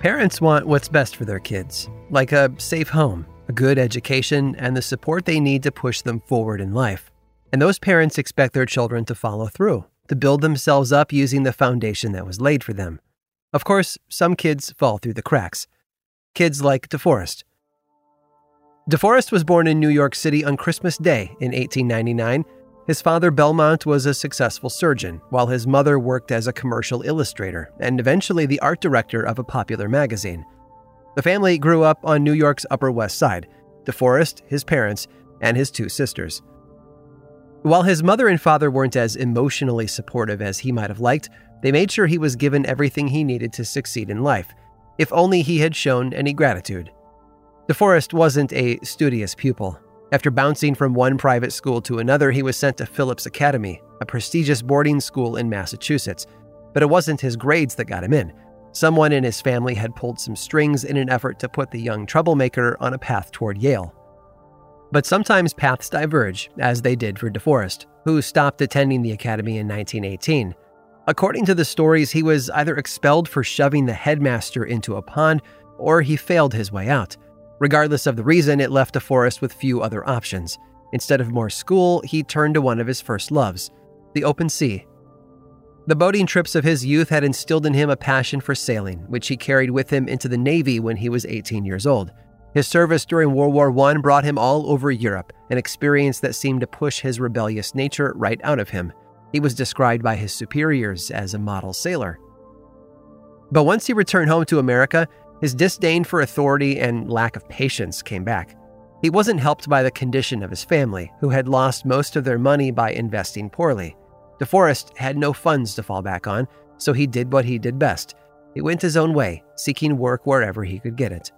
Parents want what's best for their kids, like a safe home, a good education, and the support they need to push them forward in life. And those parents expect their children to follow through, to build themselves up using the foundation that was laid for them. Of course, some kids fall through the cracks. Kids like DeForest. DeForest was born in New York City on Christmas Day in 1899 his father, Belmont, was a successful surgeon, while his mother worked as a commercial illustrator and eventually the art director of a popular magazine. The family grew up on New York's Upper West Side DeForest, his parents, and his two sisters. While his mother and father weren't as emotionally supportive as he might have liked, they made sure he was given everything he needed to succeed in life, if only he had shown any gratitude. DeForest wasn't a studious pupil, after bouncing from one private school to another, he was sent to Phillips Academy, a prestigious boarding school in Massachusetts. But it wasn't his grades that got him in. Someone in his family had pulled some strings in an effort to put the young troublemaker on a path toward Yale. But sometimes paths diverge, as they did for DeForest, who stopped attending the academy in 1918. According to the stories, he was either expelled for shoving the headmaster into a pond or he failed his way out. Regardless of the reason, it left DeForest with few other options. Instead of more school, he turned to one of his first loves the open sea. The boating trips of his youth had instilled in him a passion for sailing, which he carried with him into the Navy when he was 18 years old. His service during World War I brought him all over Europe, an experience that seemed to push his rebellious nature right out of him. He was described by his superiors as a model sailor. But once he returned home to America, his disdain for authority and lack of patience came back. He wasn't helped by the condition of his family, who had lost most of their money by investing poorly. DeForest had no funds to fall back on, so he did what he did best. He went his own way, seeking work wherever he could get it.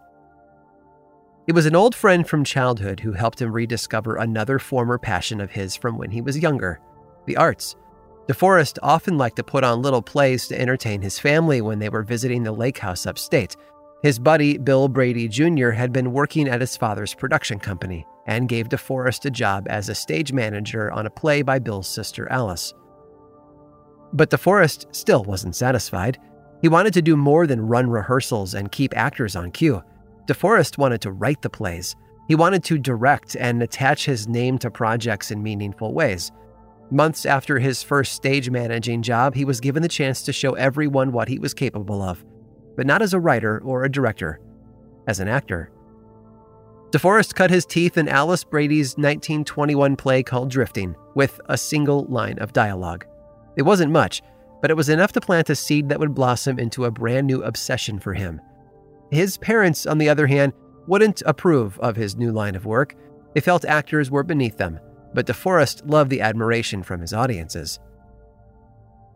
It was an old friend from childhood who helped him rediscover another former passion of his from when he was younger the arts. DeForest often liked to put on little plays to entertain his family when they were visiting the lake house upstate, his buddy, Bill Brady Jr., had been working at his father's production company and gave DeForest a job as a stage manager on a play by Bill's sister Alice. But DeForest still wasn't satisfied. He wanted to do more than run rehearsals and keep actors on cue. DeForest wanted to write the plays. He wanted to direct and attach his name to projects in meaningful ways. Months after his first stage managing job, he was given the chance to show everyone what he was capable of but not as a writer or a director, as an actor. DeForest cut his teeth in Alice Brady's 1921 play called Drifting with a single line of dialogue. It wasn't much, but it was enough to plant a seed that would blossom into a brand new obsession for him. His parents, on the other hand, wouldn't approve of his new line of work. They felt actors were beneath them, but DeForest loved the admiration from his audiences.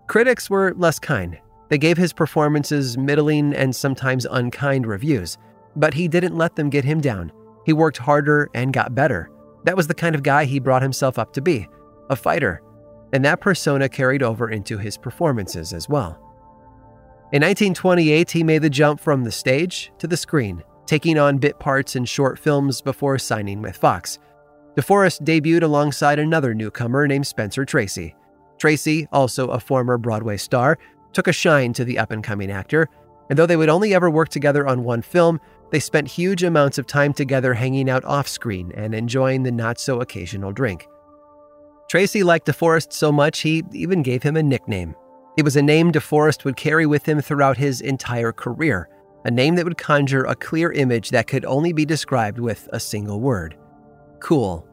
Critics were less kind. They gave his performances middling and sometimes unkind reviews, but he didn't let them get him down. He worked harder and got better. That was the kind of guy he brought himself up to be a fighter. And that persona carried over into his performances as well. In 1928, he made the jump from the stage to the screen, taking on bit parts in short films before signing with Fox. DeForest debuted alongside another newcomer named Spencer Tracy. Tracy, also a former Broadway star, took a shine to the up and coming actor, and though they would only ever work together on one film, they spent huge amounts of time together hanging out off screen and enjoying the not so occasional drink. Tracy liked DeForest so much he even gave him a nickname. It was a name DeForest would carry with him throughout his entire career, a name that would conjure a clear image that could only be described with a single word cool.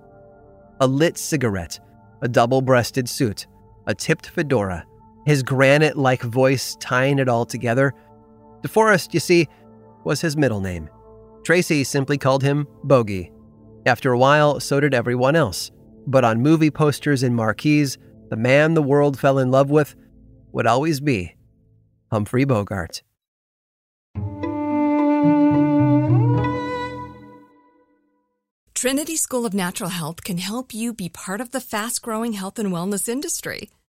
A lit cigarette, a double breasted suit, a tipped fedora, his granite like voice tying it all together. DeForest, you see, was his middle name. Tracy simply called him Bogey. After a while, so did everyone else. But on movie posters and marquees, the man the world fell in love with would always be Humphrey Bogart. Trinity School of Natural Health can help you be part of the fast growing health and wellness industry.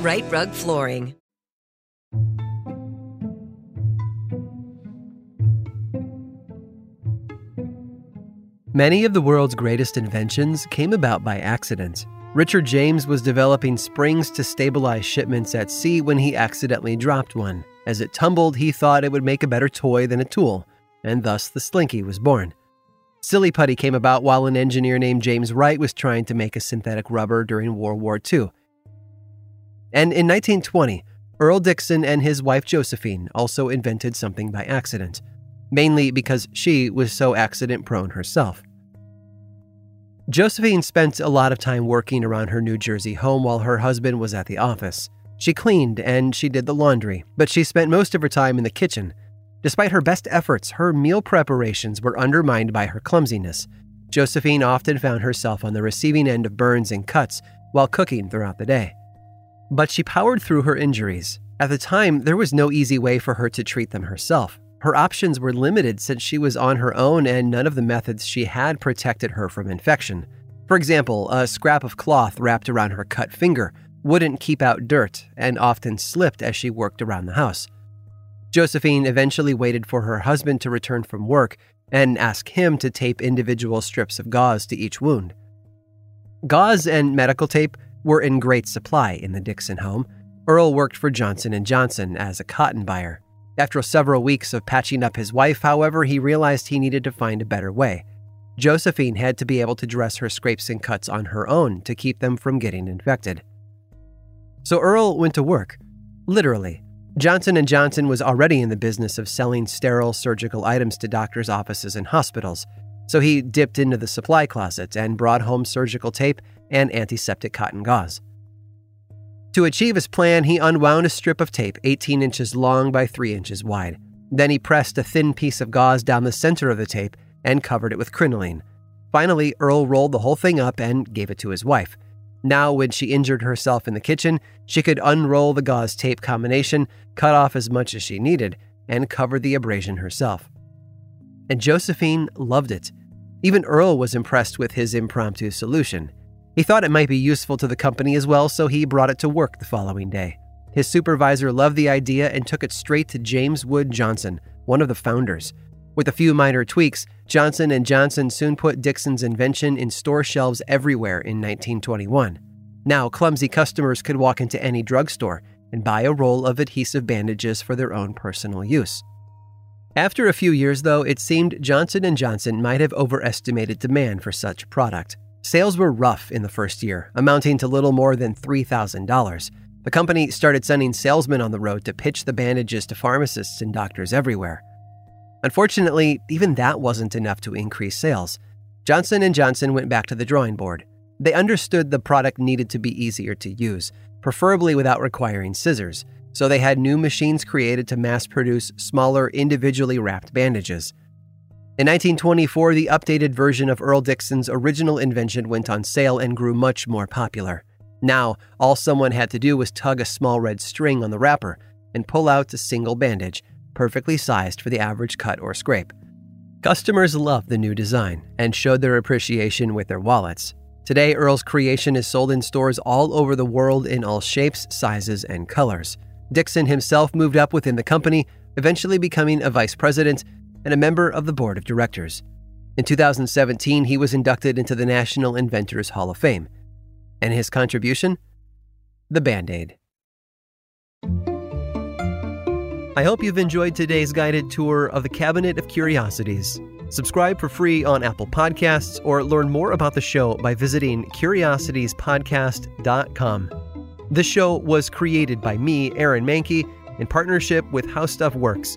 Rite Rug Flooring. Many of the world's greatest inventions came about by accident. Richard James was developing springs to stabilize shipments at sea when he accidentally dropped one. As it tumbled, he thought it would make a better toy than a tool, and thus the Slinky was born. Silly Putty came about while an engineer named James Wright was trying to make a synthetic rubber during World War II. And in 1920, Earl Dickson and his wife Josephine also invented something by accident, mainly because she was so accident prone herself. Josephine spent a lot of time working around her New Jersey home while her husband was at the office. She cleaned and she did the laundry, but she spent most of her time in the kitchen. Despite her best efforts, her meal preparations were undermined by her clumsiness. Josephine often found herself on the receiving end of burns and cuts while cooking throughout the day. But she powered through her injuries. At the time, there was no easy way for her to treat them herself. Her options were limited since she was on her own and none of the methods she had protected her from infection. For example, a scrap of cloth wrapped around her cut finger wouldn't keep out dirt and often slipped as she worked around the house. Josephine eventually waited for her husband to return from work and asked him to tape individual strips of gauze to each wound. Gauze and medical tape were in great supply in the Dickson home. Earl worked for Johnson & Johnson as a cotton buyer. After several weeks of patching up his wife, however, he realized he needed to find a better way. Josephine had to be able to dress her scrapes and cuts on her own to keep them from getting infected. So Earl went to work, literally. Johnson & Johnson was already in the business of selling sterile surgical items to doctors' offices and hospitals. So he dipped into the supply closet and brought home surgical tape and antiseptic cotton gauze. To achieve his plan, he unwound a strip of tape 18 inches long by 3 inches wide. Then he pressed a thin piece of gauze down the center of the tape and covered it with crinoline. Finally, Earl rolled the whole thing up and gave it to his wife. Now, when she injured herself in the kitchen, she could unroll the gauze tape combination, cut off as much as she needed, and cover the abrasion herself. And Josephine loved it. Even Earl was impressed with his impromptu solution. He thought it might be useful to the company as well, so he brought it to work the following day. His supervisor loved the idea and took it straight to James Wood Johnson, one of the founders. With a few minor tweaks, Johnson and Johnson soon put Dickson's invention in store shelves everywhere in 1921. Now, clumsy customers could walk into any drugstore and buy a roll of adhesive bandages for their own personal use. After a few years though, it seemed Johnson & Johnson might have overestimated demand for such product. Sales were rough in the first year, amounting to little more than $3,000. The company started sending salesmen on the road to pitch the bandages to pharmacists and doctors everywhere. Unfortunately, even that wasn't enough to increase sales. Johnson & Johnson went back to the drawing board. They understood the product needed to be easier to use, preferably without requiring scissors, so they had new machines created to mass produce smaller, individually wrapped bandages. In 1924, the updated version of Earl Dickson's original invention went on sale and grew much more popular. Now, all someone had to do was tug a small red string on the wrapper and pull out a single bandage, perfectly sized for the average cut or scrape. Customers loved the new design and showed their appreciation with their wallets. Today, Earl's creation is sold in stores all over the world in all shapes, sizes, and colors. Dixon himself moved up within the company, eventually becoming a vice president and a member of the board of directors. In 2017, he was inducted into the National Inventors Hall of Fame. And his contribution? The Band Aid. I hope you've enjoyed today's guided tour of the Cabinet of Curiosities. Subscribe for free on Apple Podcasts or learn more about the show by visiting curiositiespodcast.com. This show was created by me, Aaron Mahnke, in partnership with How Stuff Works.